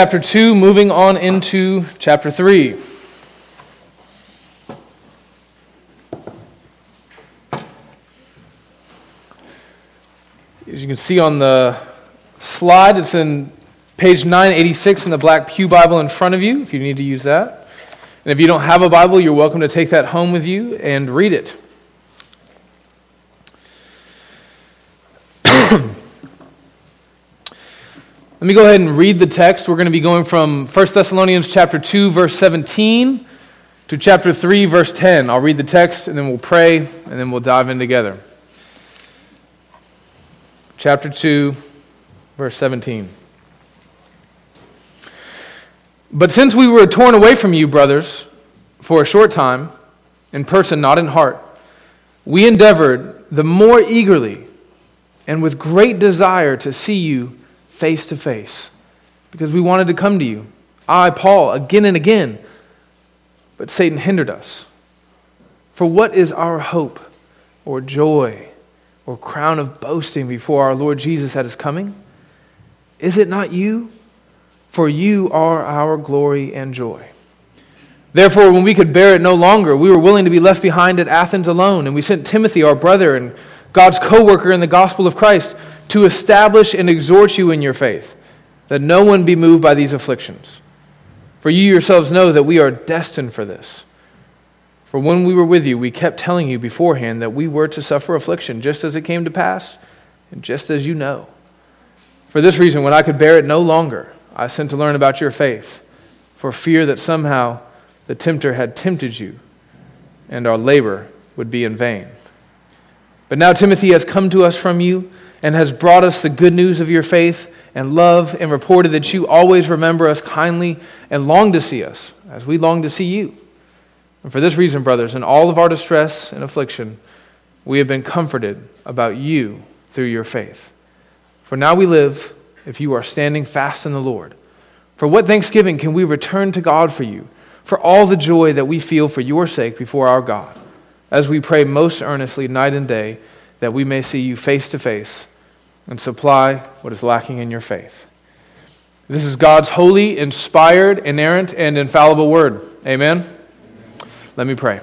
chapter 2, moving on into chapter 3. As you can see on the slide, it's in page 986 in the Black Pew Bible in front of you, if you need to use that. And if you don't have a Bible, you're welcome to take that home with you and read it. Let me go ahead and read the text. We're going to be going from 1 Thessalonians chapter 2 verse 17 to chapter 3 verse 10. I'll read the text and then we'll pray and then we'll dive in together. Chapter 2 verse 17. But since we were torn away from you, brothers, for a short time, in person, not in heart, we endeavored the more eagerly and with great desire to see you face to face because we wanted to come to you. I, Paul, again and again. But Satan hindered us. For what is our hope or joy or crown of boasting before our Lord Jesus at his coming? Is it not you? For you are our glory and joy. Therefore, when we could bear it no longer, we were willing to be left behind at Athens alone, and we sent Timothy, our brother and God's co worker in the gospel of Christ to establish and exhort you in your faith, that no one be moved by these afflictions. For you yourselves know that we are destined for this. For when we were with you, we kept telling you beforehand that we were to suffer affliction, just as it came to pass, and just as you know. For this reason, when I could bear it no longer, I sent to learn about your faith, for fear that somehow the tempter had tempted you, and our labor would be in vain. But now Timothy has come to us from you and has brought us the good news of your faith and love and reported that you always remember us kindly and long to see us as we long to see you. And for this reason, brothers, in all of our distress and affliction, we have been comforted about you through your faith. For now we live if you are standing fast in the Lord. For what thanksgiving can we return to God for you, for all the joy that we feel for your sake before our God, as we pray most earnestly night and day that we may see you face to face and supply what is lacking in your faith. This is God's holy, inspired, inerrant, and infallible word. Amen? Let me pray.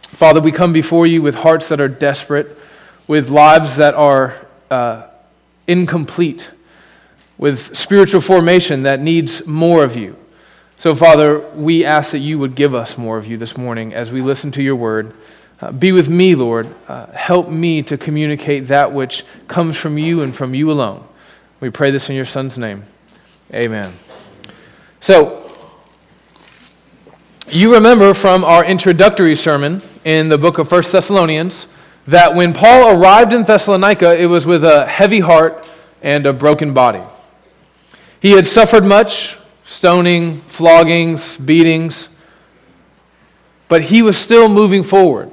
Father, we come before you with hearts that are desperate, with lives that are uh, incomplete, with spiritual formation that needs more of you. So, Father, we ask that you would give us more of you this morning as we listen to your word. Uh, be with me, Lord. Uh, help me to communicate that which comes from you and from you alone. We pray this in your Son's name. Amen. So, you remember from our introductory sermon in the book of 1 Thessalonians that when Paul arrived in Thessalonica, it was with a heavy heart and a broken body. He had suffered much stoning, floggings, beatings, but he was still moving forward.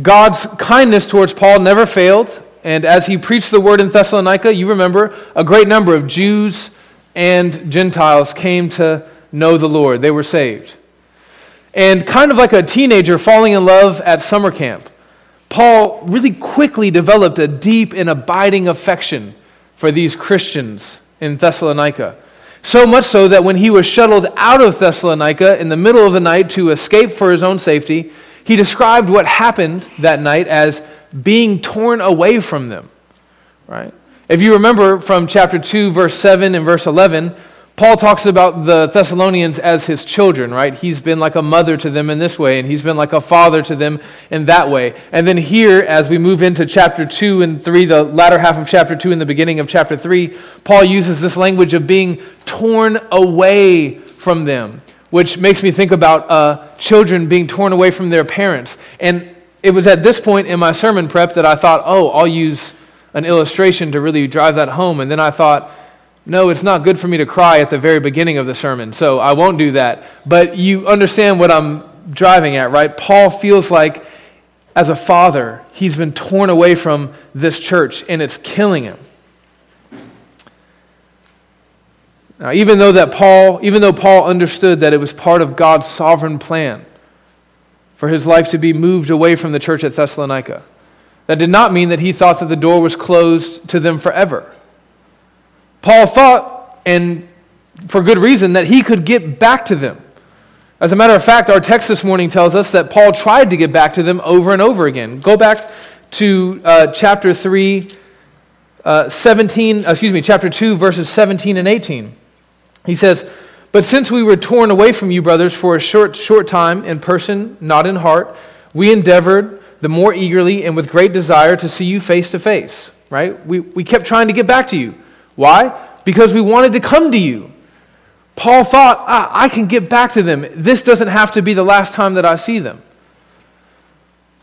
God's kindness towards Paul never failed. And as he preached the word in Thessalonica, you remember, a great number of Jews and Gentiles came to know the Lord. They were saved. And kind of like a teenager falling in love at summer camp, Paul really quickly developed a deep and abiding affection for these Christians in Thessalonica. So much so that when he was shuttled out of Thessalonica in the middle of the night to escape for his own safety, he described what happened that night as being torn away from them. Right? If you remember from chapter 2, verse 7 and verse 11, Paul talks about the Thessalonians as his children, right? He's been like a mother to them in this way, and he's been like a father to them in that way. And then here, as we move into chapter 2 and 3, the latter half of chapter 2 and the beginning of chapter 3, Paul uses this language of being torn away from them which makes me think about uh, children being torn away from their parents. And it was at this point in my sermon prep that I thought, oh, I'll use an illustration to really drive that home. And then I thought, no, it's not good for me to cry at the very beginning of the sermon, so I won't do that. But you understand what I'm driving at, right? Paul feels like, as a father, he's been torn away from this church, and it's killing him. Now, even though that Paul, even though Paul understood that it was part of God's sovereign plan for his life to be moved away from the church at Thessalonica, that did not mean that he thought that the door was closed to them forever. Paul thought and for good reason, that he could get back to them. As a matter of fact, our text this morning tells us that Paul tried to get back to them over and over again. Go back to uh, chapter 3, uh, 17, excuse me, chapter 2, verses 17 and 18. He says, But since we were torn away from you, brothers, for a short, short time, in person, not in heart, we endeavored the more eagerly and with great desire to see you face to face. Right? We, we kept trying to get back to you. Why? Because we wanted to come to you. Paul thought, I can get back to them. This doesn't have to be the last time that I see them.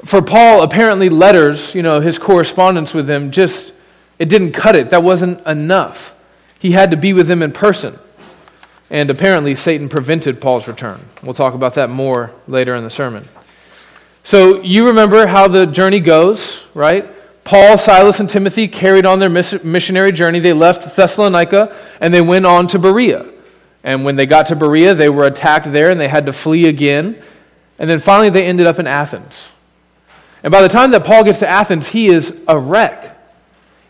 For Paul, apparently, letters, you know, his correspondence with them just, it didn't cut it. That wasn't enough. He had to be with them in person. And apparently, Satan prevented Paul's return. We'll talk about that more later in the sermon. So, you remember how the journey goes, right? Paul, Silas, and Timothy carried on their missionary journey. They left Thessalonica and they went on to Berea. And when they got to Berea, they were attacked there and they had to flee again. And then finally, they ended up in Athens. And by the time that Paul gets to Athens, he is a wreck.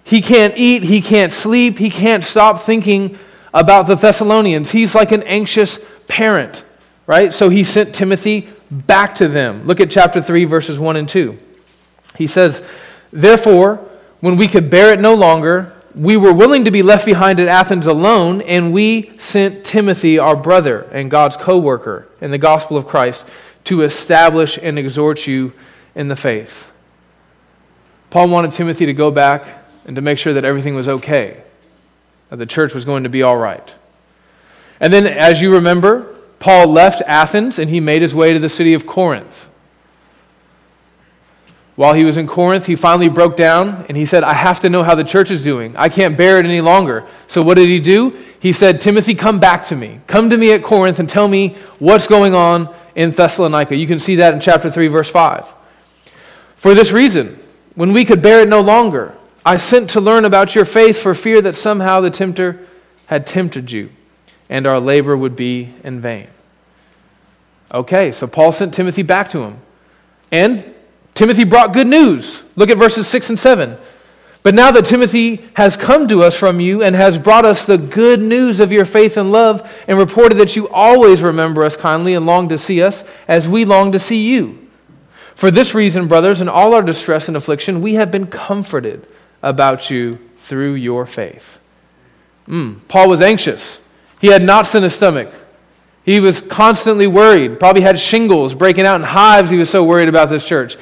He can't eat, he can't sleep, he can't stop thinking about the Thessalonians. He's like an anxious parent, right? So he sent Timothy back to them. Look at chapter 3, verses 1 and 2. He says, Therefore, when we could bear it no longer, we were willing to be left behind at Athens alone, and we sent Timothy, our brother and God's co worker in the gospel of Christ, to establish and exhort you in the faith. Paul wanted Timothy to go back and to make sure that everything was okay, the church was going to be all right. And then, as you remember, Paul left Athens and he made his way to the city of Corinth. While he was in Corinth, he finally broke down and he said, I have to know how the church is doing. I can't bear it any longer. So, what did he do? He said, Timothy, come back to me. Come to me at Corinth and tell me what's going on in Thessalonica. You can see that in chapter 3, verse 5. For this reason, when we could bear it no longer, I sent to learn about your faith for fear that somehow the tempter had tempted you and our labor would be in vain. Okay, so Paul sent Timothy back to him. And Timothy brought good news. Look at verses 6 and 7. But now that Timothy has come to us from you and has brought us the good news of your faith and love, and reported that you always remember us kindly and long to see us as we long to see you. For this reason, brothers, in all our distress and affliction, we have been comforted about you through your faith. Mm, Paul was anxious. He had knots in his stomach. He was constantly worried, probably had shingles breaking out in hives. He was so worried about this church.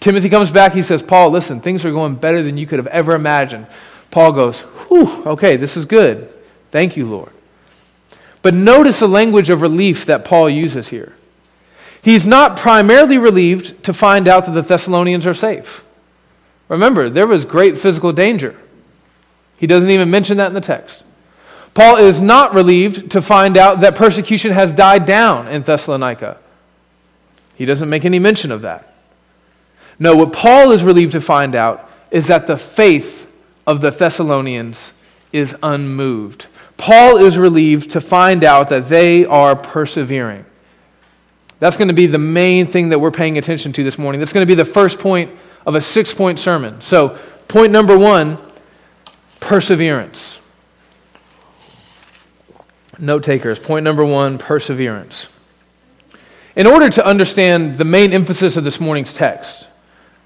Timothy comes back. He says, Paul, listen, things are going better than you could have ever imagined. Paul goes, Whew, okay, this is good. Thank you, Lord. But notice the language of relief that Paul uses here. He's not primarily relieved to find out that the Thessalonians are safe. Remember, there was great physical danger. He doesn't even mention that in the text. Paul is not relieved to find out that persecution has died down in Thessalonica. He doesn't make any mention of that. No, what Paul is relieved to find out is that the faith of the Thessalonians is unmoved. Paul is relieved to find out that they are persevering. That's going to be the main thing that we're paying attention to this morning. That's going to be the first point of a six point sermon. So, point number one perseverance. Note takers, point number one perseverance. In order to understand the main emphasis of this morning's text,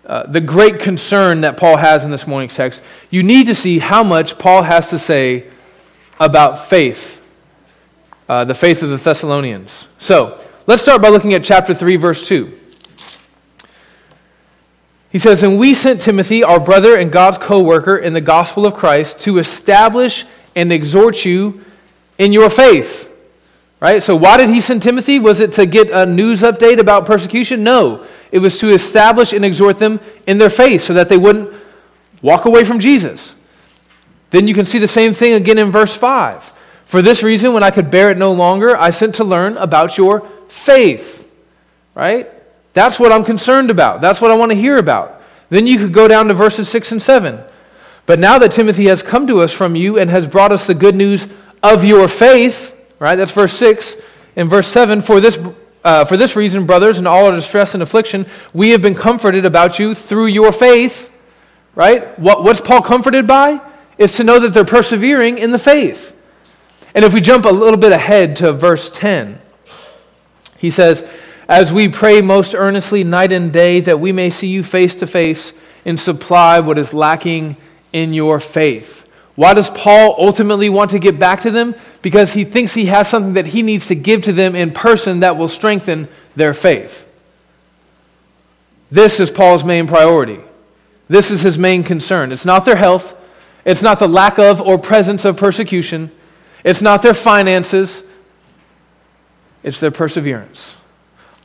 uh, the great concern that Paul has in this morning's text, you need to see how much Paul has to say about faith, uh, the faith of the Thessalonians. So, let's start by looking at chapter 3, verse 2. He says, And we sent Timothy, our brother and God's co worker in the gospel of Christ, to establish and exhort you in your faith. Right? So, why did he send Timothy? Was it to get a news update about persecution? No. It was to establish and exhort them in their faith so that they wouldn't walk away from Jesus. Then you can see the same thing again in verse 5. For this reason, when I could bear it no longer, I sent to learn about your faith. Right? That's what I'm concerned about. That's what I want to hear about. Then you could go down to verses 6 and 7. But now that Timothy has come to us from you and has brought us the good news of your faith, right? That's verse 6. In verse 7, for this uh, for this reason, brothers, in all our distress and affliction, we have been comforted about you through your faith. Right? What, what's Paul comforted by? Is to know that they're persevering in the faith. And if we jump a little bit ahead to verse 10, he says, As we pray most earnestly night and day that we may see you face to face and supply what is lacking in your faith. Why does Paul ultimately want to get back to them? Because he thinks he has something that he needs to give to them in person that will strengthen their faith. This is Paul's main priority. This is his main concern. It's not their health, it's not the lack of or presence of persecution, it's not their finances, it's their perseverance.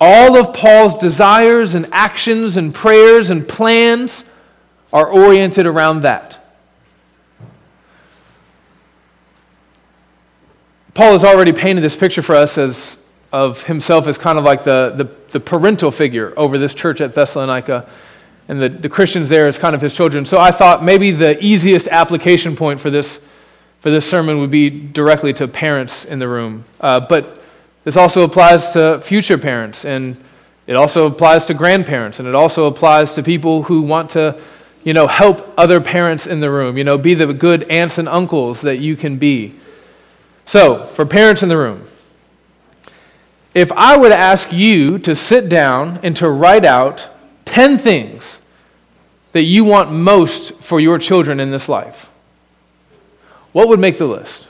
All of Paul's desires and actions and prayers and plans are oriented around that. Paul has already painted this picture for us as, of himself as kind of like the, the, the parental figure over this church at Thessalonica and the, the Christians there as kind of his children. So I thought maybe the easiest application point for this, for this sermon would be directly to parents in the room. Uh, but this also applies to future parents, and it also applies to grandparents, and it also applies to people who want to, you know, help other parents in the room. You know, be the good aunts and uncles that you can be. So, for parents in the room, if I were to ask you to sit down and to write out 10 things that you want most for your children in this life, what would make the list?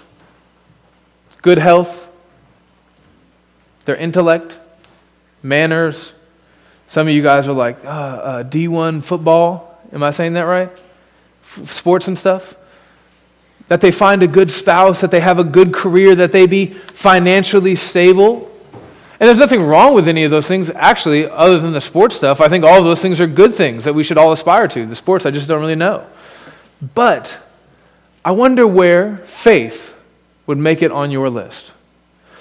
Good health, their intellect, manners. Some of you guys are like, uh, uh, D1 football. Am I saying that right? F- sports and stuff. That they find a good spouse, that they have a good career, that they be financially stable. And there's nothing wrong with any of those things, actually, other than the sports stuff. I think all of those things are good things that we should all aspire to. The sports, I just don't really know. But I wonder where faith would make it on your list.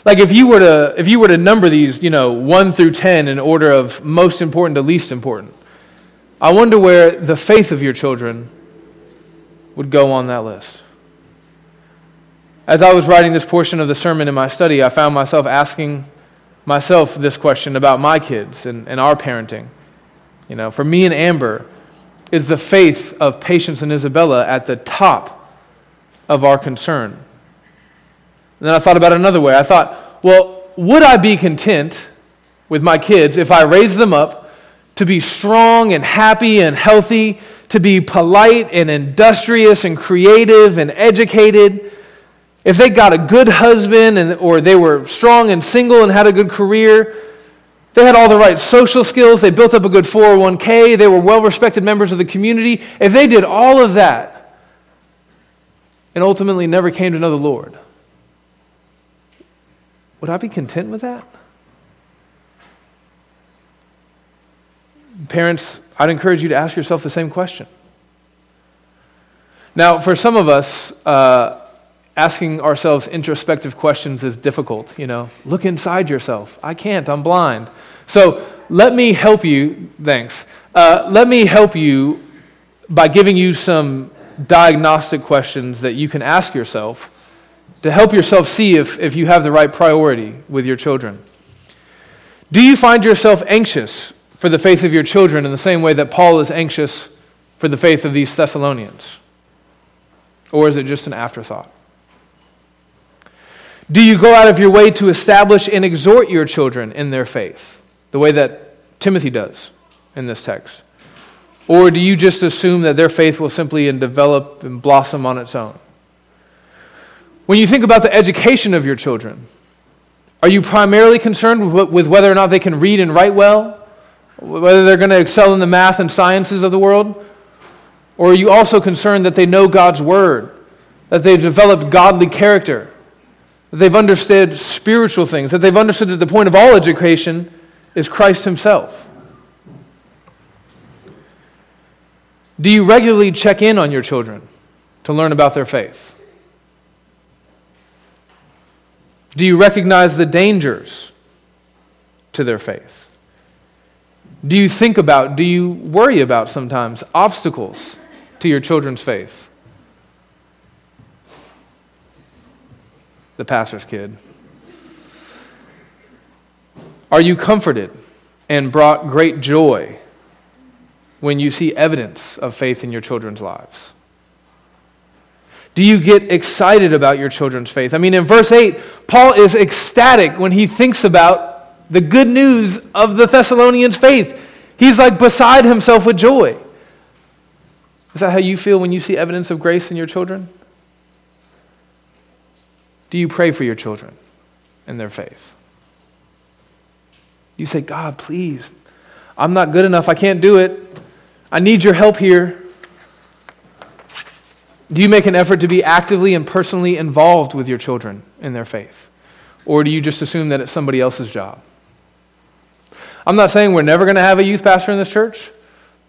Like if you were to if you were to number these, you know, 1 through 10 in order of most important to least important. I wonder where the faith of your children would go on that list. As I was writing this portion of the sermon in my study, I found myself asking myself this question about my kids and, and our parenting. You know, for me and Amber, is the faith of Patience and Isabella at the top of our concern? And then I thought about it another way. I thought, well, would I be content with my kids if I raised them up to be strong and happy and healthy, to be polite and industrious and creative and educated? If they got a good husband and, or they were strong and single and had a good career, they had all the right social skills, they built up a good 401k, they were well respected members of the community. If they did all of that and ultimately never came to know the Lord, would I be content with that? Parents, I'd encourage you to ask yourself the same question. Now, for some of us, uh, asking ourselves introspective questions is difficult. You know, look inside yourself. I can't, I'm blind. So let me help you, thanks. Uh, let me help you by giving you some diagnostic questions that you can ask yourself to help yourself see if, if you have the right priority with your children. Do you find yourself anxious for the faith of your children in the same way that Paul is anxious for the faith of these Thessalonians? Or is it just an afterthought? Do you go out of your way to establish and exhort your children in their faith, the way that Timothy does in this text? Or do you just assume that their faith will simply develop and blossom on its own? When you think about the education of your children, are you primarily concerned with whether or not they can read and write well? Whether they're going to excel in the math and sciences of the world? Or are you also concerned that they know God's word, that they've developed godly character, that they've understood spiritual things, that they've understood that the point of all education is Christ Himself. Do you regularly check in on your children to learn about their faith? Do you recognize the dangers to their faith? Do you think about, do you worry about sometimes obstacles to your children's faith? the pastor's kid? Are you comforted and brought great joy when you see evidence of faith in your children's lives? Do you get excited about your children's faith? I mean, in verse 8, Paul is ecstatic when he thinks about the good news of the Thessalonians' faith. He's like beside himself with joy. Is that how you feel when you see evidence of grace in your children? Do you pray for your children and their faith? You say, God, please, I'm not good enough. I can't do it. I need your help here. Do you make an effort to be actively and personally involved with your children in their faith? Or do you just assume that it's somebody else's job? I'm not saying we're never going to have a youth pastor in this church,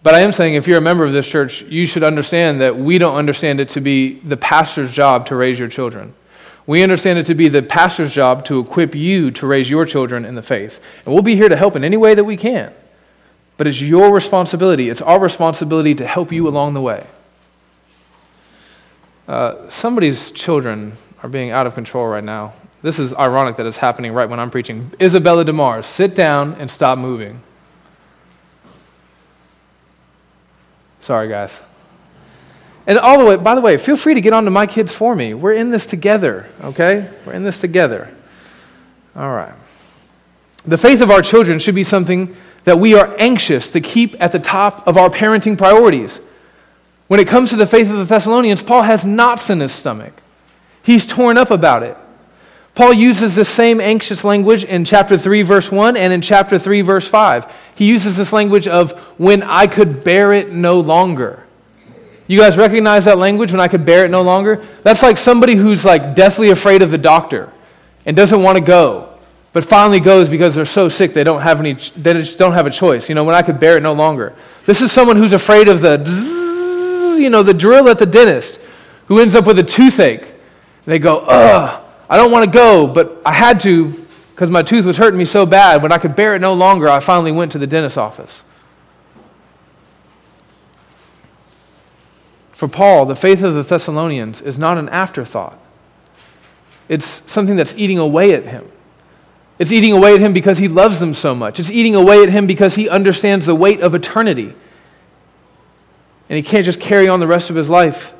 but I am saying if you're a member of this church, you should understand that we don't understand it to be the pastor's job to raise your children. We understand it to be the pastor's job to equip you to raise your children in the faith. And we'll be here to help in any way that we can. But it's your responsibility, it's our responsibility to help you along the way. Uh, somebody's children are being out of control right now. This is ironic that it's happening right when I'm preaching. Isabella DeMars, sit down and stop moving. Sorry, guys. And all the way, by the way, feel free to get on to my kids for me. We're in this together, okay? We're in this together. All right. The faith of our children should be something that we are anxious to keep at the top of our parenting priorities. When it comes to the faith of the Thessalonians, Paul has knots in his stomach. He's torn up about it. Paul uses the same anxious language in chapter 3, verse 1, and in chapter 3, verse 5. He uses this language of when I could bear it no longer. You guys recognize that language when I could bear it no longer? That's like somebody who's like deathly afraid of the doctor and doesn't want to go, but finally goes because they're so sick they don't have any they just don't have a choice. You know, when I could bear it no longer. This is someone who's afraid of the you know, the drill at the dentist who ends up with a toothache. They go, "Ugh, I don't want to go, but I had to because my tooth was hurting me so bad. When I could bear it no longer, I finally went to the dentist's office." For Paul, the faith of the Thessalonians is not an afterthought, it's something that's eating away at him. It's eating away at him because he loves them so much. It's eating away at him because he understands the weight of eternity. And he can't just carry on the rest of his life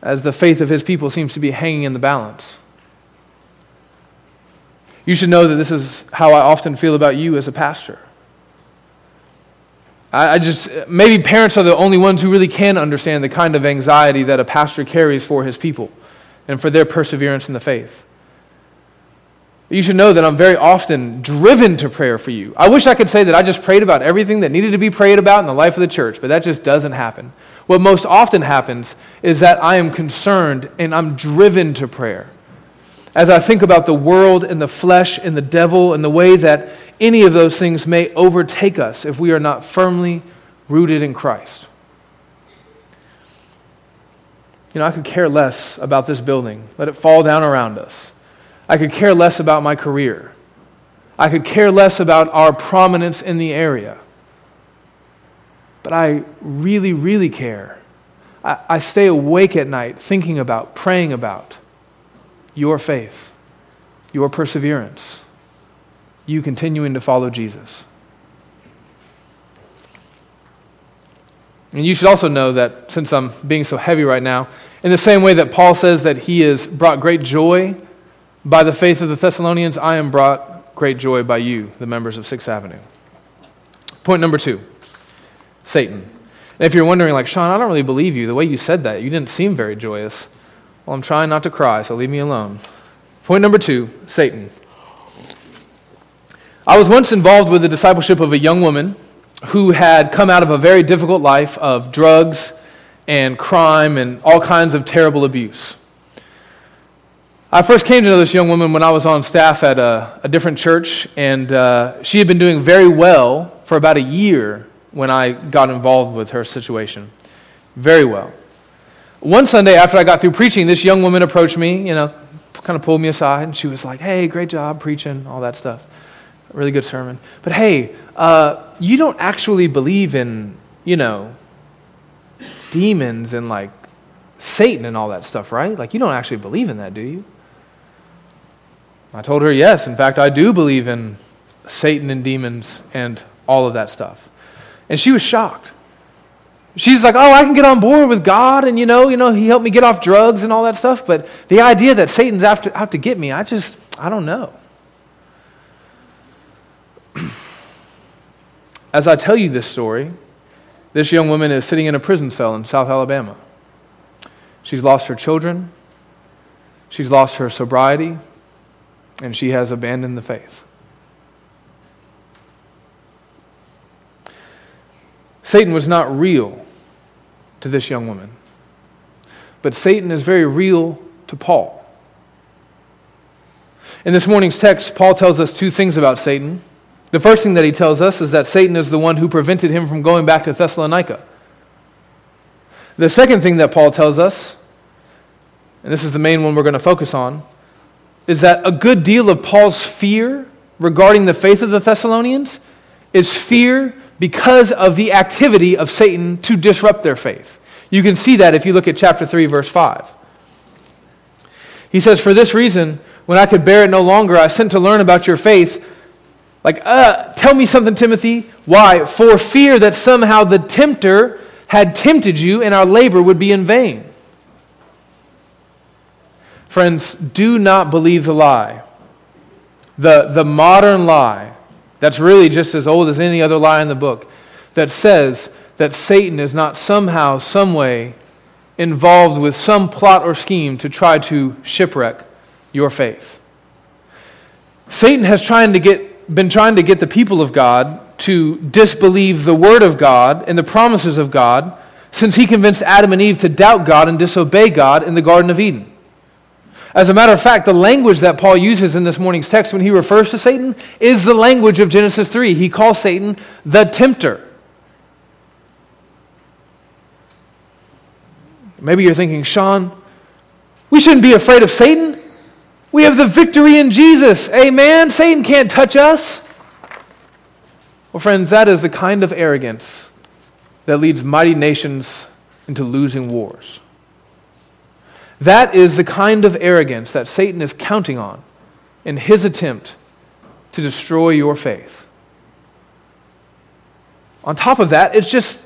as the faith of his people seems to be hanging in the balance. You should know that this is how I often feel about you as a pastor. I, I just, maybe parents are the only ones who really can understand the kind of anxiety that a pastor carries for his people and for their perseverance in the faith. You should know that I'm very often driven to prayer for you. I wish I could say that I just prayed about everything that needed to be prayed about in the life of the church, but that just doesn't happen. What most often happens is that I am concerned and I'm driven to prayer. As I think about the world and the flesh and the devil and the way that any of those things may overtake us if we are not firmly rooted in Christ. You know, I could care less about this building, let it fall down around us. I could care less about my career. I could care less about our prominence in the area. But I really, really care. I, I stay awake at night thinking about, praying about your faith, your perseverance you continuing to follow Jesus. And you should also know that since I'm being so heavy right now, in the same way that Paul says that he has brought great joy by the faith of the Thessalonians, I am brought great joy by you, the members of Sixth Avenue. Point number two Satan. And if you're wondering, like, Sean, I don't really believe you. The way you said that, you didn't seem very joyous. Well, I'm trying not to cry, so leave me alone. Point number two Satan. I was once involved with the discipleship of a young woman who had come out of a very difficult life of drugs and crime and all kinds of terrible abuse. I first came to know this young woman when I was on staff at a, a different church, and uh, she had been doing very well for about a year when I got involved with her situation. Very well. One Sunday after I got through preaching, this young woman approached me, you know, kind of pulled me aside, and she was like, hey, great job preaching, all that stuff really good sermon. But hey, uh, you don't actually believe in, you know, demons and like Satan and all that stuff, right? Like, you don't actually believe in that, do you? I told her, yes. In fact, I do believe in Satan and demons and all of that stuff. And she was shocked. She's like, oh, I can get on board with God, and you know, you know, He helped me get off drugs and all that stuff. But the idea that Satan's after, out to get me, I just, I don't know. As I tell you this story, this young woman is sitting in a prison cell in South Alabama. She's lost her children, she's lost her sobriety, and she has abandoned the faith. Satan was not real to this young woman, but Satan is very real to Paul. In this morning's text, Paul tells us two things about Satan. The first thing that he tells us is that Satan is the one who prevented him from going back to Thessalonica. The second thing that Paul tells us, and this is the main one we're going to focus on, is that a good deal of Paul's fear regarding the faith of the Thessalonians is fear because of the activity of Satan to disrupt their faith. You can see that if you look at chapter 3, verse 5. He says, For this reason, when I could bear it no longer, I sent to learn about your faith like, uh, tell me something, Timothy. Why? For fear that somehow the tempter had tempted you and our labor would be in vain. Friends, do not believe the lie. The, the modern lie, that's really just as old as any other lie in the book, that says that Satan is not somehow, some way involved with some plot or scheme to try to shipwreck your faith. Satan has tried to get been trying to get the people of God to disbelieve the Word of God and the promises of God since he convinced Adam and Eve to doubt God and disobey God in the Garden of Eden. As a matter of fact, the language that Paul uses in this morning's text when he refers to Satan is the language of Genesis 3. He calls Satan the tempter. Maybe you're thinking, Sean, we shouldn't be afraid of Satan. We have the victory in Jesus. Amen. Satan can't touch us. Well, friends, that is the kind of arrogance that leads mighty nations into losing wars. That is the kind of arrogance that Satan is counting on in his attempt to destroy your faith. On top of that, it's just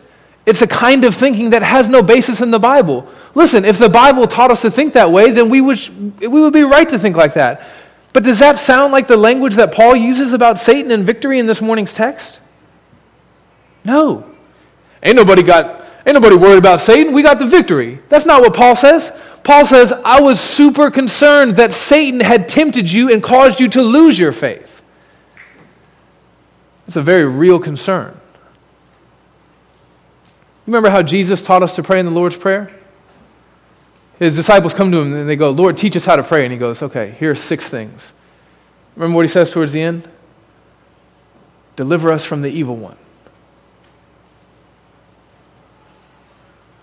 it's a kind of thinking that has no basis in the Bible. Listen, if the Bible taught us to think that way, then we would, we would be right to think like that. But does that sound like the language that Paul uses about Satan and victory in this morning's text? No. Ain't nobody got ain't nobody worried about Satan. We got the victory. That's not what Paul says. Paul says, I was super concerned that Satan had tempted you and caused you to lose your faith. It's a very real concern. Remember how Jesus taught us to pray in the Lord's Prayer? His disciples come to him and they go, Lord, teach us how to pray. And he goes, Okay, here are six things. Remember what he says towards the end? Deliver us from the evil one.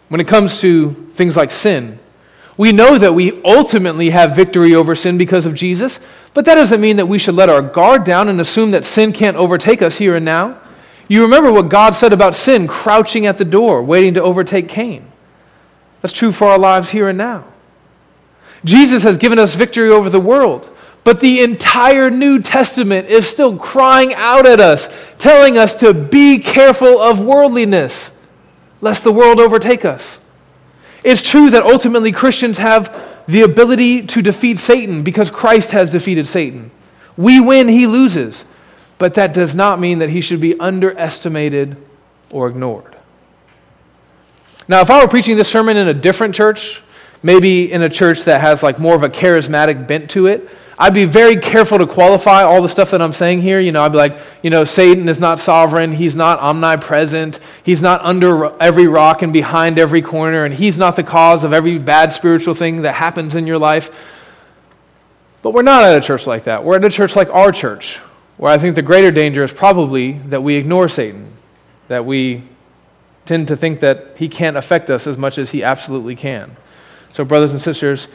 When it comes to things like sin, we know that we ultimately have victory over sin because of Jesus, but that doesn't mean that we should let our guard down and assume that sin can't overtake us here and now. You remember what God said about sin crouching at the door, waiting to overtake Cain. That's true for our lives here and now. Jesus has given us victory over the world, but the entire New Testament is still crying out at us, telling us to be careful of worldliness, lest the world overtake us. It's true that ultimately Christians have the ability to defeat Satan because Christ has defeated Satan. We win, he loses. But that does not mean that he should be underestimated or ignored. Now, if I were preaching this sermon in a different church, maybe in a church that has like more of a charismatic bent to it, I'd be very careful to qualify all the stuff that I'm saying here. You know, I'd be like, you know, Satan is not sovereign. He's not omnipresent. He's not under every rock and behind every corner. And he's not the cause of every bad spiritual thing that happens in your life. But we're not at a church like that. We're at a church like our church, where I think the greater danger is probably that we ignore Satan, that we tend to think that he can't affect us as much as he absolutely can. So, brothers and sisters,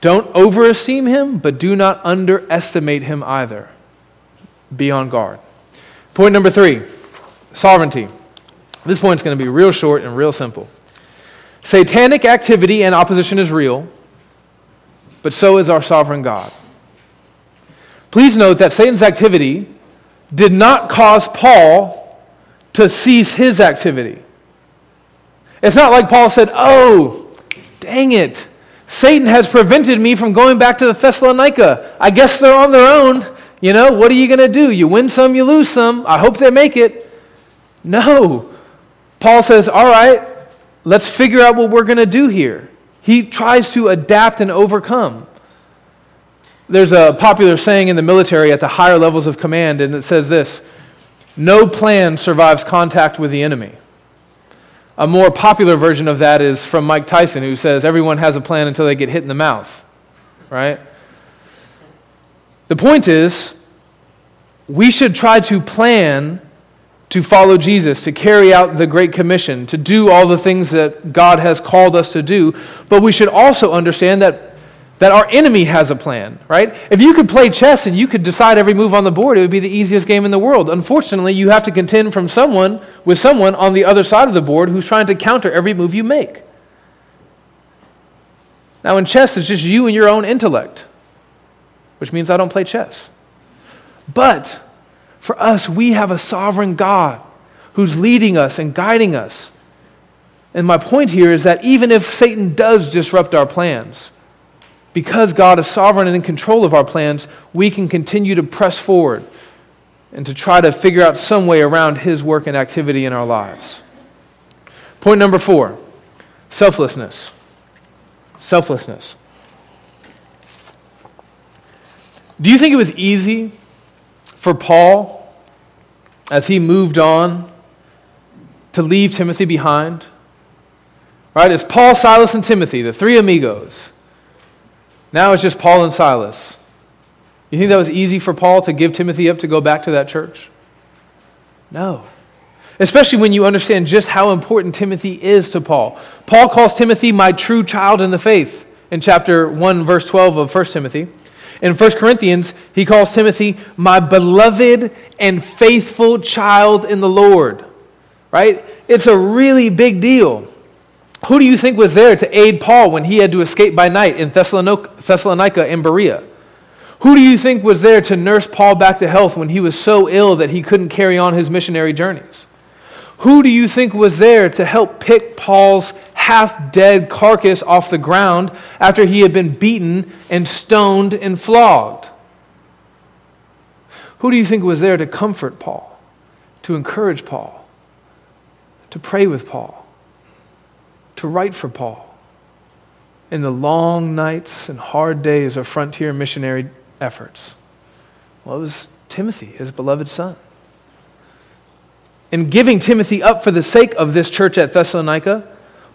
don't overesteem him, but do not underestimate him either. Be on guard. Point number three sovereignty. This point's going to be real short and real simple. Satanic activity and opposition is real, but so is our sovereign God. Please note that Satan's activity did not cause Paul to cease his activity. It's not like Paul said, Oh, dang it. Satan has prevented me from going back to the Thessalonica. I guess they're on their own. You know, what are you going to do? You win some, you lose some. I hope they make it. No. Paul says, All right, let's figure out what we're going to do here. He tries to adapt and overcome. There's a popular saying in the military at the higher levels of command, and it says this No plan survives contact with the enemy. A more popular version of that is from Mike Tyson, who says everyone has a plan until they get hit in the mouth, right? The point is, we should try to plan to follow Jesus, to carry out the Great Commission, to do all the things that God has called us to do, but we should also understand that that our enemy has a plan, right? If you could play chess and you could decide every move on the board, it would be the easiest game in the world. Unfortunately, you have to contend from someone with someone on the other side of the board who's trying to counter every move you make. Now in chess, it's just you and your own intellect, which means I don't play chess. But for us, we have a sovereign God who's leading us and guiding us. And my point here is that even if Satan does disrupt our plans, because God is sovereign and in control of our plans, we can continue to press forward and to try to figure out some way around His work and activity in our lives. Point number four selflessness. Selflessness. Do you think it was easy for Paul as he moved on to leave Timothy behind? Right? It's Paul, Silas, and Timothy, the three amigos. Now it's just Paul and Silas. You think that was easy for Paul to give Timothy up to go back to that church? No. Especially when you understand just how important Timothy is to Paul. Paul calls Timothy my true child in the faith in chapter 1, verse 12 of 1 Timothy. In 1 Corinthians, he calls Timothy my beloved and faithful child in the Lord. Right? It's a really big deal. Who do you think was there to aid Paul when he had to escape by night in Thessalonica and Berea? Who do you think was there to nurse Paul back to health when he was so ill that he couldn't carry on his missionary journeys? Who do you think was there to help pick Paul's half dead carcass off the ground after he had been beaten and stoned and flogged? Who do you think was there to comfort Paul, to encourage Paul, to pray with Paul? To write for Paul in the long nights and hard days of frontier missionary efforts? Well, it was Timothy, his beloved son. In giving Timothy up for the sake of this church at Thessalonica,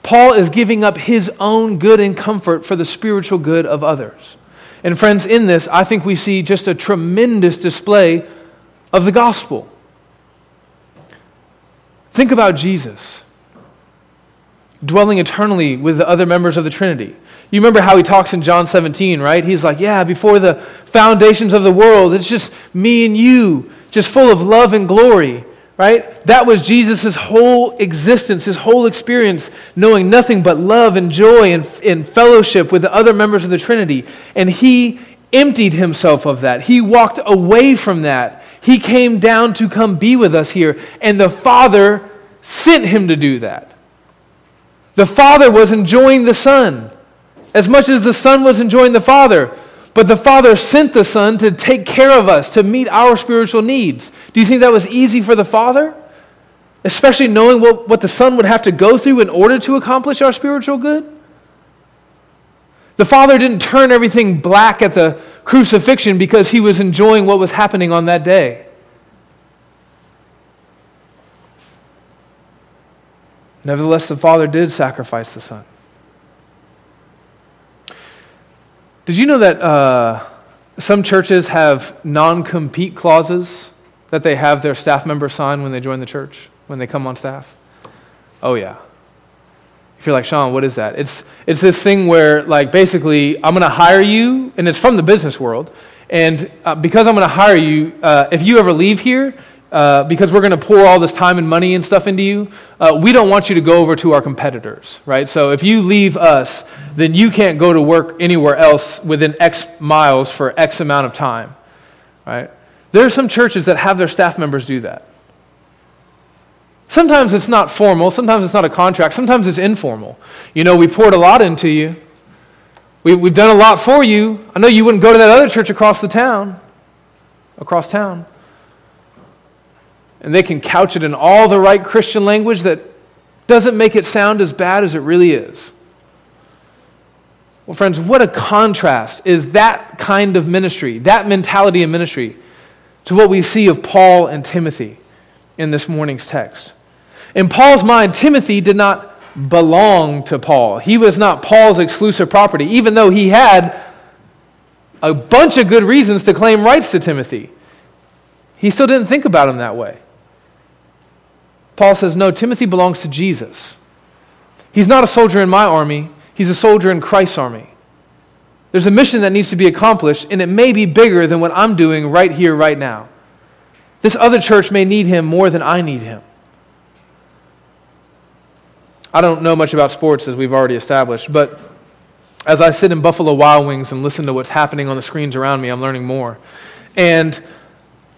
Paul is giving up his own good and comfort for the spiritual good of others. And, friends, in this, I think we see just a tremendous display of the gospel. Think about Jesus dwelling eternally with the other members of the Trinity. You remember how he talks in John 17, right? He's like, Yeah, before the foundations of the world, it's just me and you, just full of love and glory, right? That was Jesus' whole existence, his whole experience, knowing nothing but love and joy and, and fellowship with the other members of the Trinity. And he emptied himself of that. He walked away from that. He came down to come be with us here. And the Father sent him to do that. The Father was enjoying the Son as much as the Son was enjoying the Father. But the Father sent the Son to take care of us, to meet our spiritual needs. Do you think that was easy for the Father? Especially knowing what, what the Son would have to go through in order to accomplish our spiritual good? The Father didn't turn everything black at the crucifixion because he was enjoying what was happening on that day. Nevertheless, the Father did sacrifice the Son. Did you know that uh, some churches have non compete clauses that they have their staff members sign when they join the church, when they come on staff? Oh, yeah. If you're like, Sean, what is that? It's, it's this thing where, like, basically, I'm going to hire you, and it's from the business world. And uh, because I'm going to hire you, uh, if you ever leave here, uh, because we're going to pour all this time and money and stuff into you, uh, we don't want you to go over to our competitors, right? So if you leave us, then you can't go to work anywhere else within X miles for X amount of time, right? There are some churches that have their staff members do that. Sometimes it's not formal, sometimes it's not a contract, sometimes it's informal. You know, we poured a lot into you. We, we've done a lot for you. I know you wouldn't go to that other church across the town, across town. And they can couch it in all the right Christian language that doesn't make it sound as bad as it really is. Well, friends, what a contrast is that kind of ministry, that mentality of ministry, to what we see of Paul and Timothy in this morning's text. In Paul's mind, Timothy did not belong to Paul. He was not Paul's exclusive property, even though he had a bunch of good reasons to claim rights to Timothy. He still didn't think about him that way. Paul says, No, Timothy belongs to Jesus. He's not a soldier in my army, he's a soldier in Christ's army. There's a mission that needs to be accomplished, and it may be bigger than what I'm doing right here, right now. This other church may need him more than I need him. I don't know much about sports, as we've already established, but as I sit in Buffalo Wild Wings and listen to what's happening on the screens around me, I'm learning more. And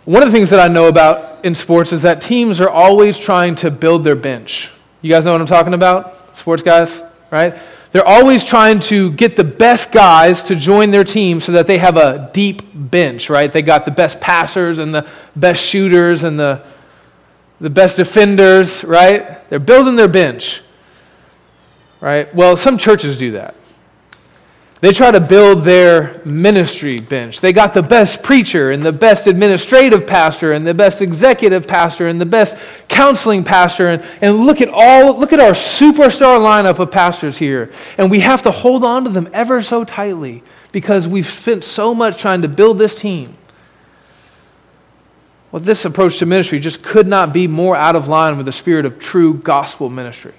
one of the things that I know about in sports is that teams are always trying to build their bench. You guys know what I'm talking about? Sports guys, right? They're always trying to get the best guys to join their team so that they have a deep bench, right? They got the best passers and the best shooters and the, the best defenders, right? They're building their bench right? Well, some churches do that. They try to build their ministry bench. They got the best preacher and the best administrative pastor and the best executive pastor and the best counseling pastor. And, and look at all, look at our superstar lineup of pastors here. And we have to hold on to them ever so tightly because we've spent so much trying to build this team. Well, this approach to ministry just could not be more out of line with the spirit of true gospel ministry.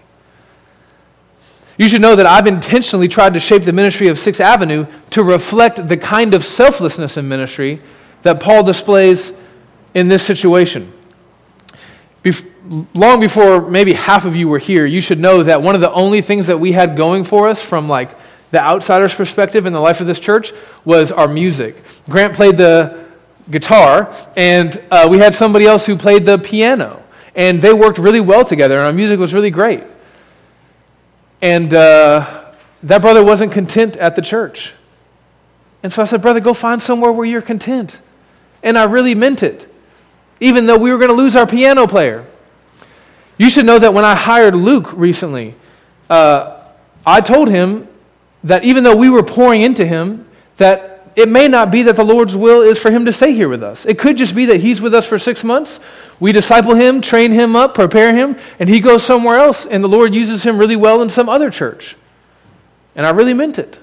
You should know that I've intentionally tried to shape the ministry of Sixth Avenue to reflect the kind of selflessness in ministry that Paul displays in this situation. Bef- long before maybe half of you were here, you should know that one of the only things that we had going for us from like the outsider's perspective in the life of this church was our music. Grant played the guitar, and uh, we had somebody else who played the piano. And they worked really well together, and our music was really great. And uh, that brother wasn't content at the church. And so I said, Brother, go find somewhere where you're content. And I really meant it, even though we were going to lose our piano player. You should know that when I hired Luke recently, uh, I told him that even though we were pouring into him, that it may not be that the Lord's will is for him to stay here with us. It could just be that he's with us for six months we disciple him, train him up, prepare him, and he goes somewhere else, and the Lord uses him really well in some other church. And I really meant it.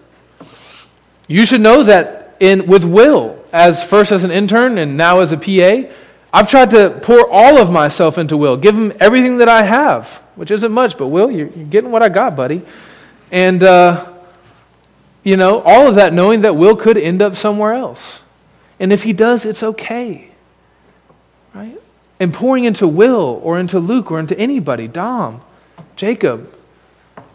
You should know that in, with Will, as first as an intern and now as a PA, I've tried to pour all of myself into Will, give him everything that I have, which isn't much, but Will, you're, you're getting what I got, buddy. And, uh, you know, all of that knowing that Will could end up somewhere else. And if he does, it's okay. Right? And pouring into Will or into Luke or into anybody, Dom, Jacob.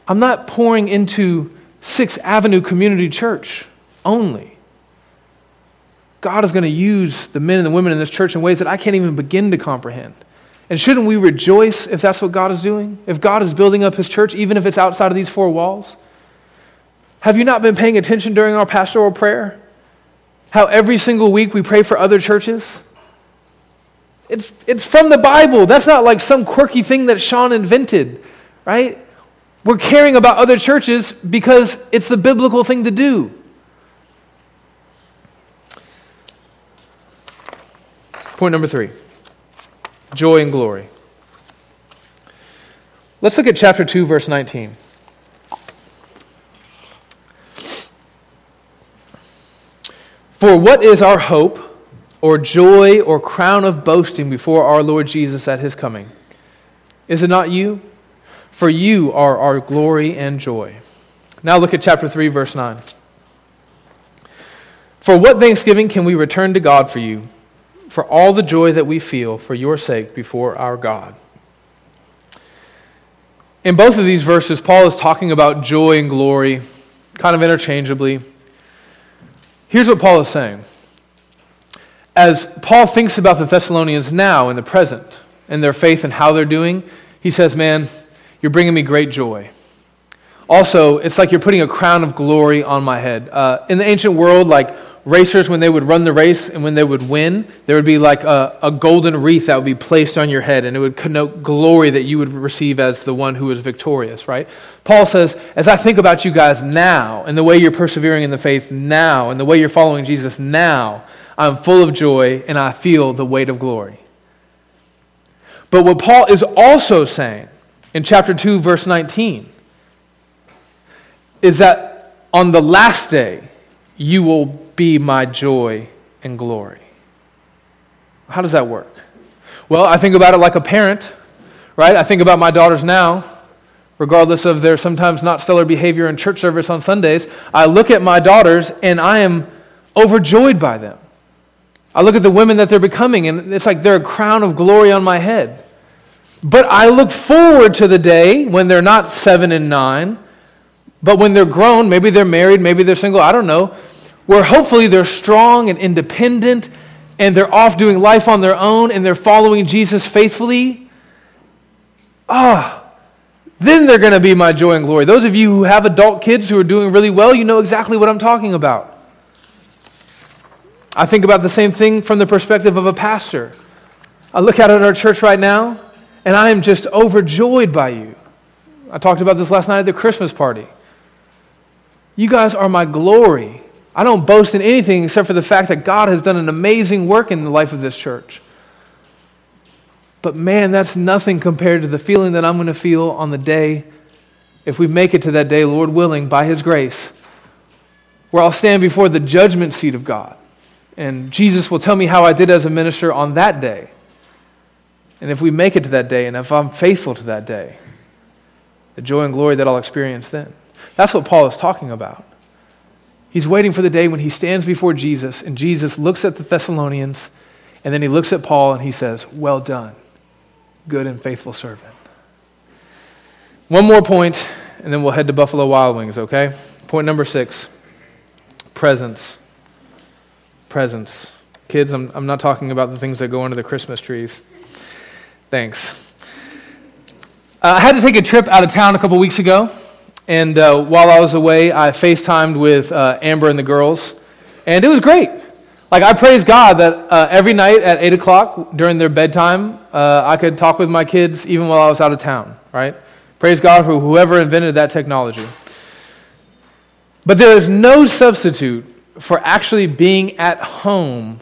I'm not pouring into Sixth Avenue Community Church only. God is going to use the men and the women in this church in ways that I can't even begin to comprehend. And shouldn't we rejoice if that's what God is doing? If God is building up his church, even if it's outside of these four walls? Have you not been paying attention during our pastoral prayer? How every single week we pray for other churches? It's, it's from the Bible. That's not like some quirky thing that Sean invented, right? We're caring about other churches because it's the biblical thing to do. Point number three joy and glory. Let's look at chapter 2, verse 19. For what is our hope? Or joy or crown of boasting before our Lord Jesus at his coming? Is it not you? For you are our glory and joy. Now look at chapter 3, verse 9. For what thanksgiving can we return to God for you, for all the joy that we feel for your sake before our God? In both of these verses, Paul is talking about joy and glory kind of interchangeably. Here's what Paul is saying as Paul thinks about the Thessalonians now in the present and their faith and how they're doing, He says, Man, you're bringing me great joy. Also, it's like you're putting a crown of glory on my head. Uh, in the ancient world, like racers, when they would run the race and when they would win, there would be like a, a golden wreath that would be placed on your head, and it would connote glory that you would receive as the one who was victorious, right? Paul says, As I think about you guys now, and the way you're persevering in the faith now, and the way you're following Jesus now, I'm full of joy and I feel the weight of glory. But what Paul is also saying in chapter 2, verse 19, is that on the last day, you will be my joy and glory. How does that work? Well, I think about it like a parent, right? I think about my daughters now, regardless of their sometimes not stellar behavior in church service on Sundays. I look at my daughters and I am overjoyed by them. I look at the women that they're becoming, and it's like they're a crown of glory on my head. But I look forward to the day when they're not seven and nine, but when they're grown, maybe they're married, maybe they're single, I don't know, where hopefully they're strong and independent and they're off doing life on their own and they're following Jesus faithfully. Ah, then they're going to be my joy and glory. Those of you who have adult kids who are doing really well, you know exactly what I'm talking about. I think about the same thing from the perspective of a pastor. I look out at our church right now, and I am just overjoyed by you. I talked about this last night at the Christmas party. You guys are my glory. I don't boast in anything except for the fact that God has done an amazing work in the life of this church. But man, that's nothing compared to the feeling that I'm going to feel on the day, if we make it to that day, Lord willing, by His grace, where I'll stand before the judgment seat of God. And Jesus will tell me how I did as a minister on that day. And if we make it to that day, and if I'm faithful to that day, the joy and glory that I'll experience then. That's what Paul is talking about. He's waiting for the day when he stands before Jesus, and Jesus looks at the Thessalonians, and then he looks at Paul and he says, Well done, good and faithful servant. One more point, and then we'll head to Buffalo Wild Wings, okay? Point number six presence. Presence. Kids, I'm, I'm not talking about the things that go under the Christmas trees. Thanks. Uh, I had to take a trip out of town a couple weeks ago, and uh, while I was away, I FaceTimed with uh, Amber and the girls, and it was great. Like, I praise God that uh, every night at 8 o'clock during their bedtime, uh, I could talk with my kids even while I was out of town, right? Praise God for whoever invented that technology. But there is no substitute for actually being at home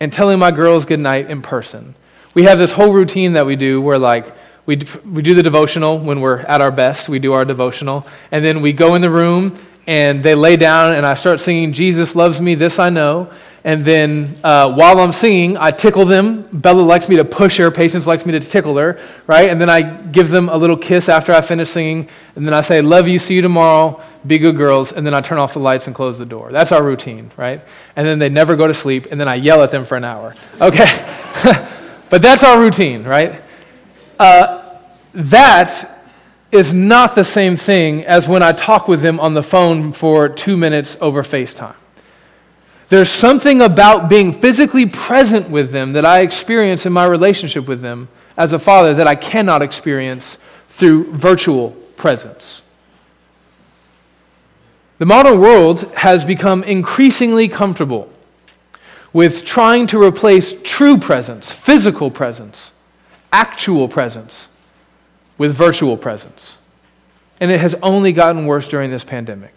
and telling my girls good night in person. We have this whole routine that we do where like we, we do the devotional when we're at our best. We do our devotional. And then we go in the room and they lay down and i start singing jesus loves me this i know. And then uh, while i'm singing i tickle them. Bella likes me to push her. Patience likes me to tickle her right? And then i give them a little kiss after i finish singing. And then i say love you. See you tomorrow be good girls and then i turn off the lights and close the door that's our routine right and then they never go to sleep and then i yell at them for an hour okay But that's our routine, right? Uh, that is not the same thing as when I talk with them on the phone for two minutes over FaceTime. There's something about being physically present with them that I experience in my relationship with them as a father that I cannot experience through virtual presence. The modern world has become increasingly comfortable with trying to replace true presence, physical presence, actual presence, with virtual presence. And it has only gotten worse during this pandemic.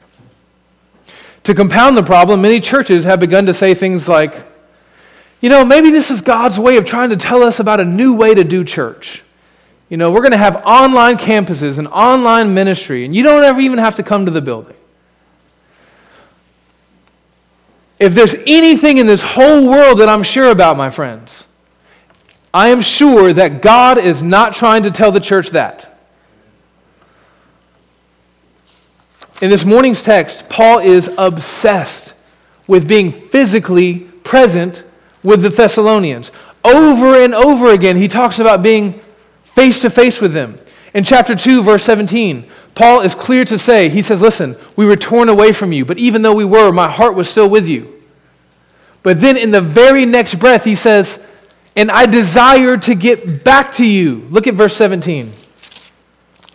To compound the problem, many churches have begun to say things like, you know, maybe this is God's way of trying to tell us about a new way to do church. You know, we're going to have online campuses and online ministry, and you don't ever even have to come to the building. If there's anything in this whole world that I'm sure about, my friends, I am sure that God is not trying to tell the church that. In this morning's text, Paul is obsessed with being physically present with the Thessalonians. Over and over again, he talks about being face to face with them. In chapter 2, verse 17, Paul is clear to say, he says, Listen, we were torn away from you, but even though we were, my heart was still with you. But then in the very next breath, he says, and I desire to get back to you. Look at verse 17.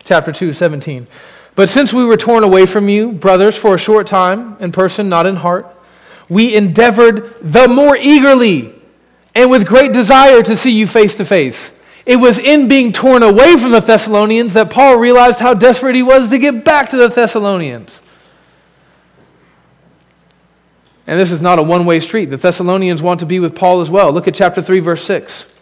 Chapter 2, 17. But since we were torn away from you, brothers, for a short time, in person, not in heart, we endeavored the more eagerly and with great desire to see you face to face. It was in being torn away from the Thessalonians that Paul realized how desperate he was to get back to the Thessalonians. And this is not a one way street. The Thessalonians want to be with Paul as well. Look at chapter 3, verse 6.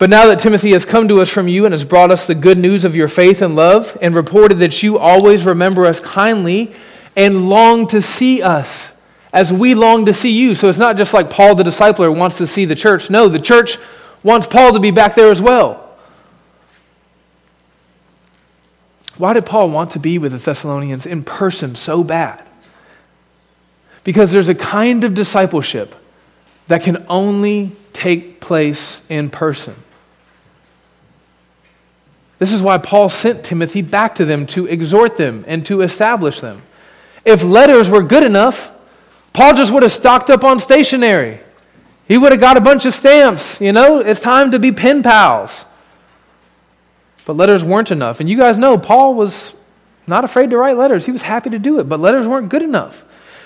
But now that Timothy has come to us from you and has brought us the good news of your faith and love, and reported that you always remember us kindly and long to see us as we long to see you. So it's not just like Paul the discipler wants to see the church. No, the church wants Paul to be back there as well. Why did Paul want to be with the Thessalonians in person so bad? Because there's a kind of discipleship that can only take place in person. This is why Paul sent Timothy back to them to exhort them and to establish them. If letters were good enough, Paul just would have stocked up on stationery. He would have got a bunch of stamps. You know, it's time to be pen pals. But letters weren't enough. And you guys know Paul was not afraid to write letters, he was happy to do it, but letters weren't good enough.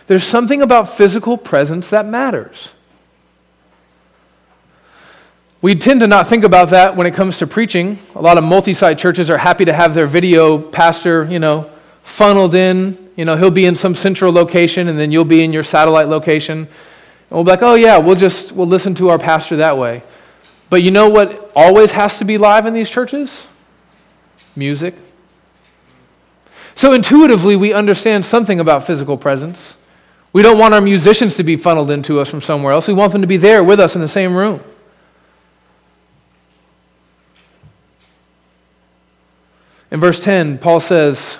There's something about physical presence that matters. We tend to not think about that when it comes to preaching. A lot of multi site churches are happy to have their video pastor, you know, funneled in. You know, he'll be in some central location and then you'll be in your satellite location. And we'll be like, oh, yeah, we'll just we'll listen to our pastor that way. But you know what always has to be live in these churches? Music. So intuitively, we understand something about physical presence. We don't want our musicians to be funneled into us from somewhere else. We want them to be there with us in the same room. In verse 10, Paul says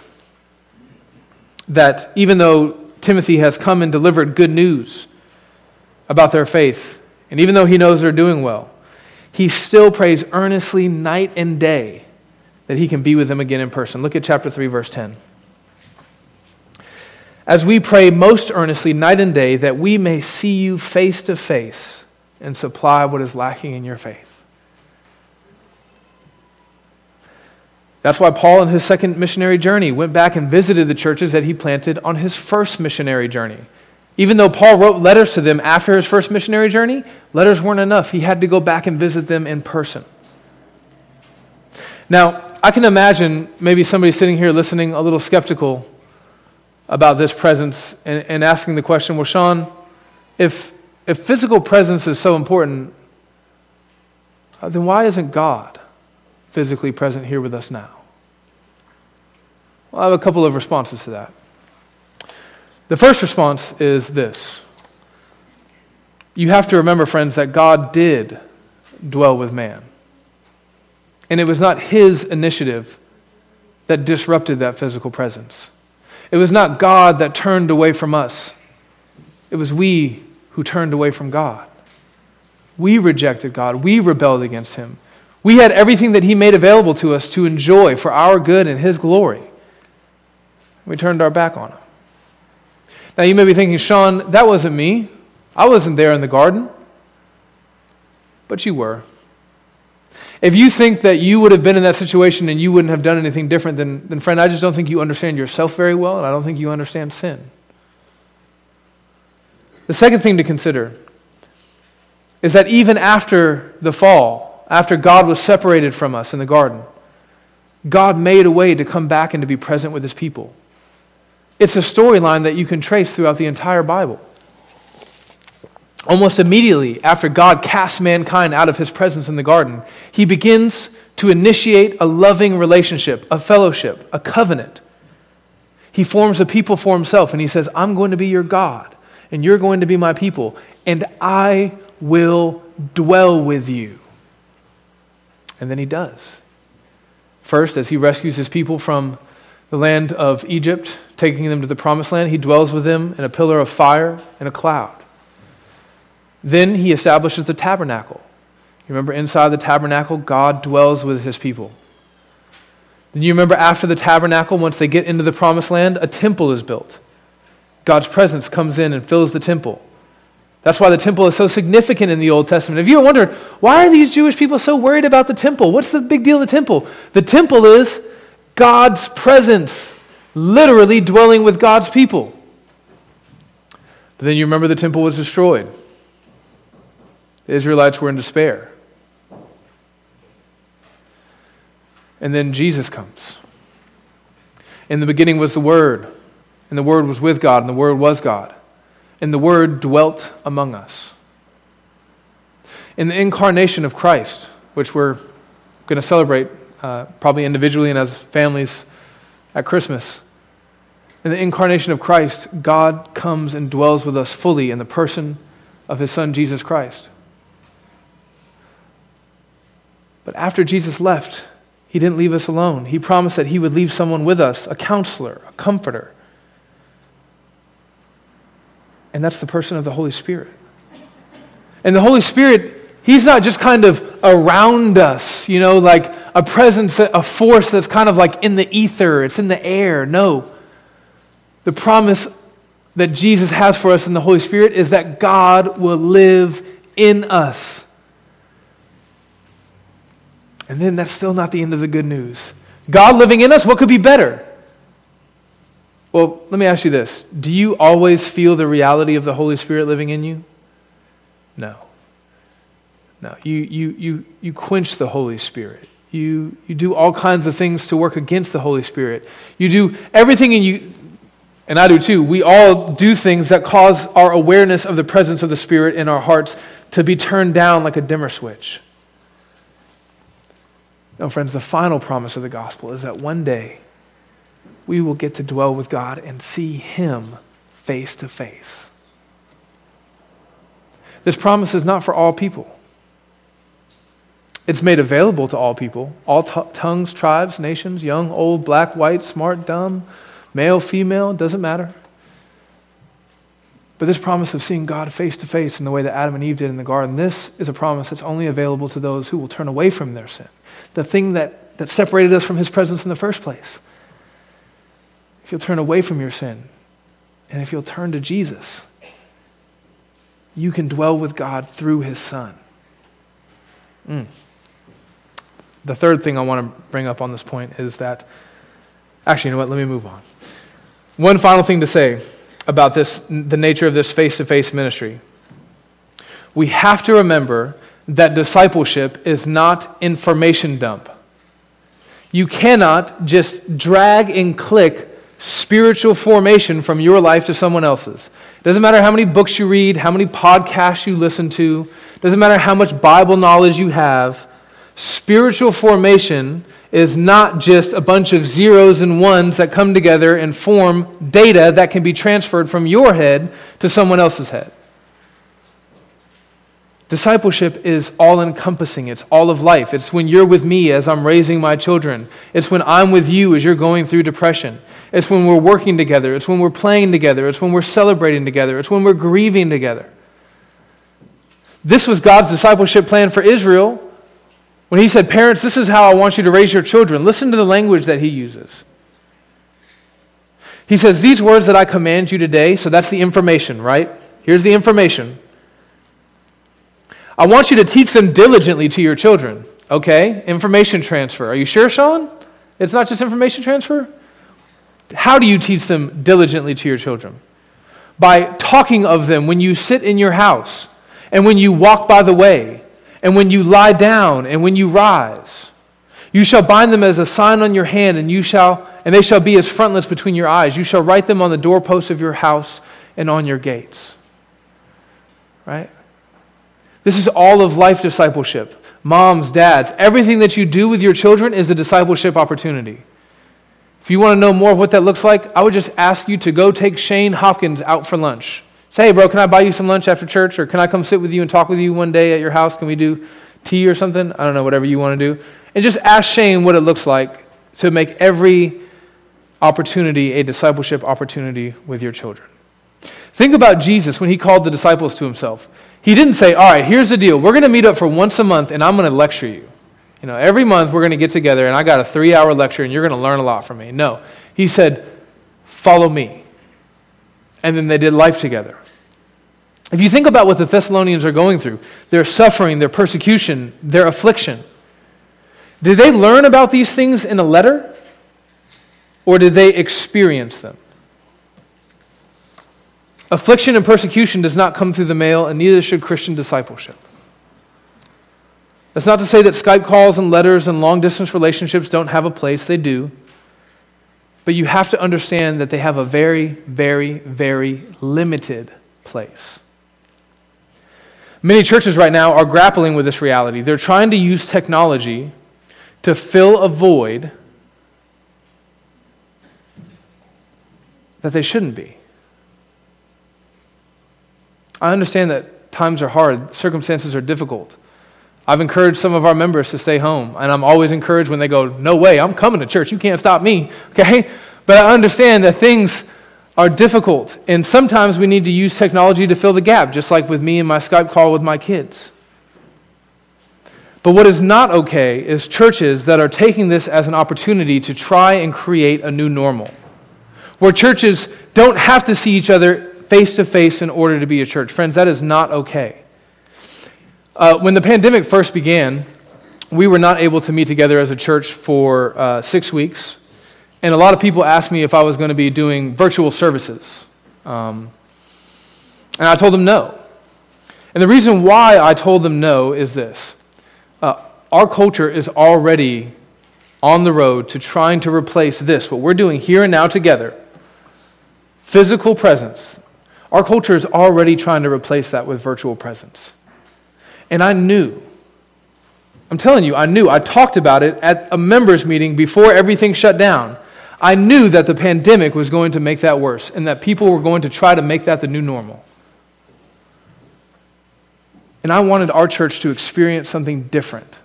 that even though Timothy has come and delivered good news about their faith, and even though he knows they're doing well, he still prays earnestly night and day that he can be with them again in person. Look at chapter 3, verse 10 as we pray most earnestly night and day that we may see you face to face and supply what is lacking in your faith. That's why Paul, in his second missionary journey, went back and visited the churches that he planted on his first missionary journey. Even though Paul wrote letters to them after his first missionary journey, letters weren't enough. He had to go back and visit them in person. Now, I can imagine maybe somebody sitting here listening a little skeptical about this presence and, and asking the question well, Sean, if, if physical presence is so important, uh, then why isn't God physically present here with us now? Well, I have a couple of responses to that. The first response is this You have to remember, friends, that God did dwell with man. And it was not his initiative that disrupted that physical presence. It was not God that turned away from us, it was we who turned away from God. We rejected God, we rebelled against Him. We had everything that He made available to us to enjoy for our good and His glory. We turned our back on Him. Now you may be thinking, Sean, that wasn't me. I wasn't there in the garden. But you were. If you think that you would have been in that situation and you wouldn't have done anything different, then, then friend, I just don't think you understand yourself very well, and I don't think you understand sin. The second thing to consider is that even after the fall, after God was separated from us in the garden, God made a way to come back and to be present with his people. It's a storyline that you can trace throughout the entire Bible. Almost immediately after God casts mankind out of his presence in the garden, he begins to initiate a loving relationship, a fellowship, a covenant. He forms a people for himself and he says, I'm going to be your God and you're going to be my people and I will dwell with you. And then he does. First, as he rescues his people from the land of Egypt, taking them to the promised land, he dwells with them in a pillar of fire and a cloud. Then he establishes the tabernacle. You remember inside the tabernacle, God dwells with his people. Then you remember after the tabernacle, once they get into the promised land, a temple is built. God's presence comes in and fills the temple. That's why the temple is so significant in the Old Testament. If you ever wondered, why are these Jewish people so worried about the temple? What's the big deal of the temple? The temple is God's presence, literally dwelling with God's people. But then you remember the temple was destroyed. The Israelites were in despair. And then Jesus comes. In the beginning was the Word, and the Word was with God, and the Word was God and the Word dwelt among us. In the incarnation of Christ, which we're going to celebrate uh, probably individually and as families at Christmas, in the incarnation of Christ, God comes and dwells with us fully in the person of His Son, Jesus Christ. But after Jesus left, He didn't leave us alone. He promised that He would leave someone with us, a counselor, a comforter and that's the person of the Holy Spirit. And the Holy Spirit, He's not just kind of around us, you know, like a presence, a force that's kind of like in the ether, it's in the air. No. The promise that Jesus has for us in the Holy Spirit is that God will live in us. And then that's still not the end of the good news. God living in us, what could be better? Well, let me ask you this Do you always feel the reality of the Holy Spirit living in you? No. No. You, you, you, you quench the Holy Spirit. You, you do all kinds of things to work against the Holy Spirit. You do everything in you, and I do too. We all do things that cause our awareness of the presence of the Spirit in our hearts to be turned down like a dimmer switch. No, friends, the final promise of the gospel is that one day we will get to dwell with God and see Him face to face. This promise is not for all people. It's made available to all people, all t- tongues, tribes, nations, young, old, black, white, smart, dumb, male, female, doesn't matter. But this promise of seeing God face to face in the way that Adam and Eve did in the garden, this is a promise that's only available to those who will turn away from their sin. The thing that, that separated us from his presence in the first place if you'll turn away from your sin, and if you'll turn to Jesus, you can dwell with God through his Son. Mm. The third thing I want to bring up on this point is that, actually, you know what? Let me move on. One final thing to say about this, the nature of this face to face ministry. We have to remember that discipleship is not information dump. You cannot just drag and click spiritual formation from your life to someone else's. It doesn't matter how many books you read, how many podcasts you listen to, doesn't matter how much Bible knowledge you have. Spiritual formation is not just a bunch of zeros and ones that come together and form data that can be transferred from your head to someone else's head. Discipleship is all encompassing. It's all of life. It's when you're with me as I'm raising my children. It's when I'm with you as you're going through depression. It's when we're working together. It's when we're playing together. It's when we're celebrating together. It's when we're grieving together. This was God's discipleship plan for Israel when He said, Parents, this is how I want you to raise your children. Listen to the language that He uses. He says, These words that I command you today, so that's the information, right? Here's the information. I want you to teach them diligently to your children. Okay? Information transfer. Are you sure, Sean? It's not just information transfer? How do you teach them diligently to your children? By talking of them when you sit in your house, and when you walk by the way, and when you lie down, and when you rise. You shall bind them as a sign on your hand, and you shall and they shall be as frontlets between your eyes. You shall write them on the doorposts of your house and on your gates. Right? This is all of life discipleship. Moms, dads, everything that you do with your children is a discipleship opportunity. If you want to know more of what that looks like, I would just ask you to go take Shane Hopkins out for lunch. Say, hey, bro, can I buy you some lunch after church? Or can I come sit with you and talk with you one day at your house? Can we do tea or something? I don't know, whatever you want to do. And just ask Shane what it looks like to make every opportunity a discipleship opportunity with your children. Think about Jesus when he called the disciples to himself. He didn't say, All right, here's the deal. We're going to meet up for once a month and I'm going to lecture you. You know, every month we're going to get together and I got a three hour lecture and you're going to learn a lot from me. No. He said, follow me. And then they did life together. If you think about what the Thessalonians are going through, their suffering, their persecution, their affliction, did they learn about these things in a letter or did they experience them? Affliction and persecution does not come through the mail, and neither should Christian discipleship. That's not to say that Skype calls and letters and long distance relationships don't have a place, they do. But you have to understand that they have a very, very, very limited place. Many churches right now are grappling with this reality. They're trying to use technology to fill a void that they shouldn't be. I understand that times are hard, circumstances are difficult. I've encouraged some of our members to stay home, and I'm always encouraged when they go, No way, I'm coming to church. You can't stop me. Okay? But I understand that things are difficult, and sometimes we need to use technology to fill the gap, just like with me and my Skype call with my kids. But what is not okay is churches that are taking this as an opportunity to try and create a new normal, where churches don't have to see each other face to face in order to be a church. Friends, that is not okay. Uh, when the pandemic first began, we were not able to meet together as a church for uh, six weeks. And a lot of people asked me if I was going to be doing virtual services. Um, and I told them no. And the reason why I told them no is this uh, our culture is already on the road to trying to replace this, what we're doing here and now together physical presence, our culture is already trying to replace that with virtual presence. And I knew, I'm telling you, I knew. I talked about it at a members' meeting before everything shut down. I knew that the pandemic was going to make that worse and that people were going to try to make that the new normal. And I wanted our church to experience something different.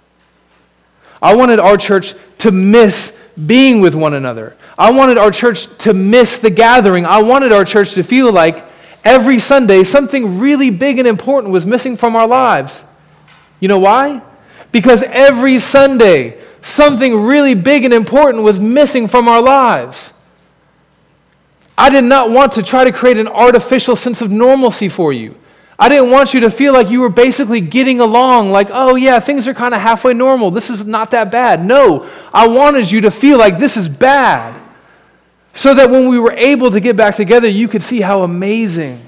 I wanted our church to miss being with one another. I wanted our church to miss the gathering. I wanted our church to feel like every Sunday something really big and important was missing from our lives. You know why? Because every Sunday something really big and important was missing from our lives. I did not want to try to create an artificial sense of normalcy for you. I didn't want you to feel like you were basically getting along, like, oh, yeah, things are kind of halfway normal. This is not that bad. No, I wanted you to feel like this is bad. So that when we were able to get back together, you could see how amazing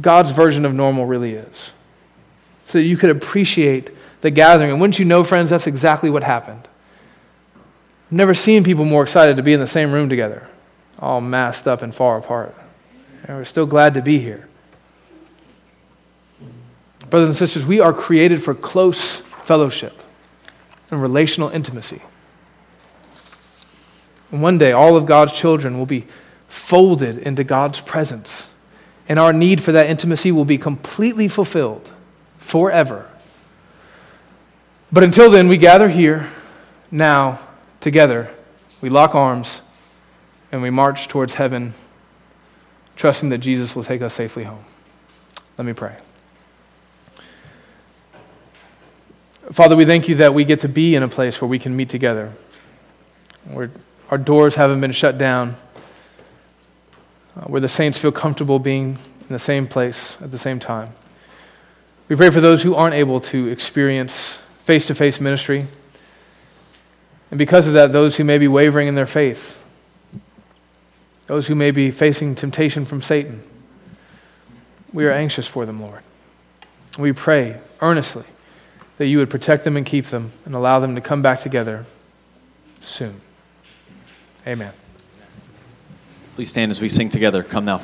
God's version of normal really is. So you could appreciate the gathering. And wouldn't you know, friends, that's exactly what happened. Never seen people more excited to be in the same room together, all masked up and far apart. And we're still glad to be here. Brothers and sisters, we are created for close fellowship and relational intimacy. And one day, all of God's children will be folded into God's presence, and our need for that intimacy will be completely fulfilled forever. But until then, we gather here now together. We lock arms and we march towards heaven, trusting that Jesus will take us safely home. Let me pray. Father, we thank you that we get to be in a place where we can meet together, where our doors haven't been shut down, uh, where the saints feel comfortable being in the same place at the same time. We pray for those who aren't able to experience face to face ministry. And because of that, those who may be wavering in their faith, those who may be facing temptation from Satan, we are anxious for them, Lord. We pray earnestly that you would protect them and keep them and allow them to come back together soon. Amen. Please stand as we sing together. Come fount.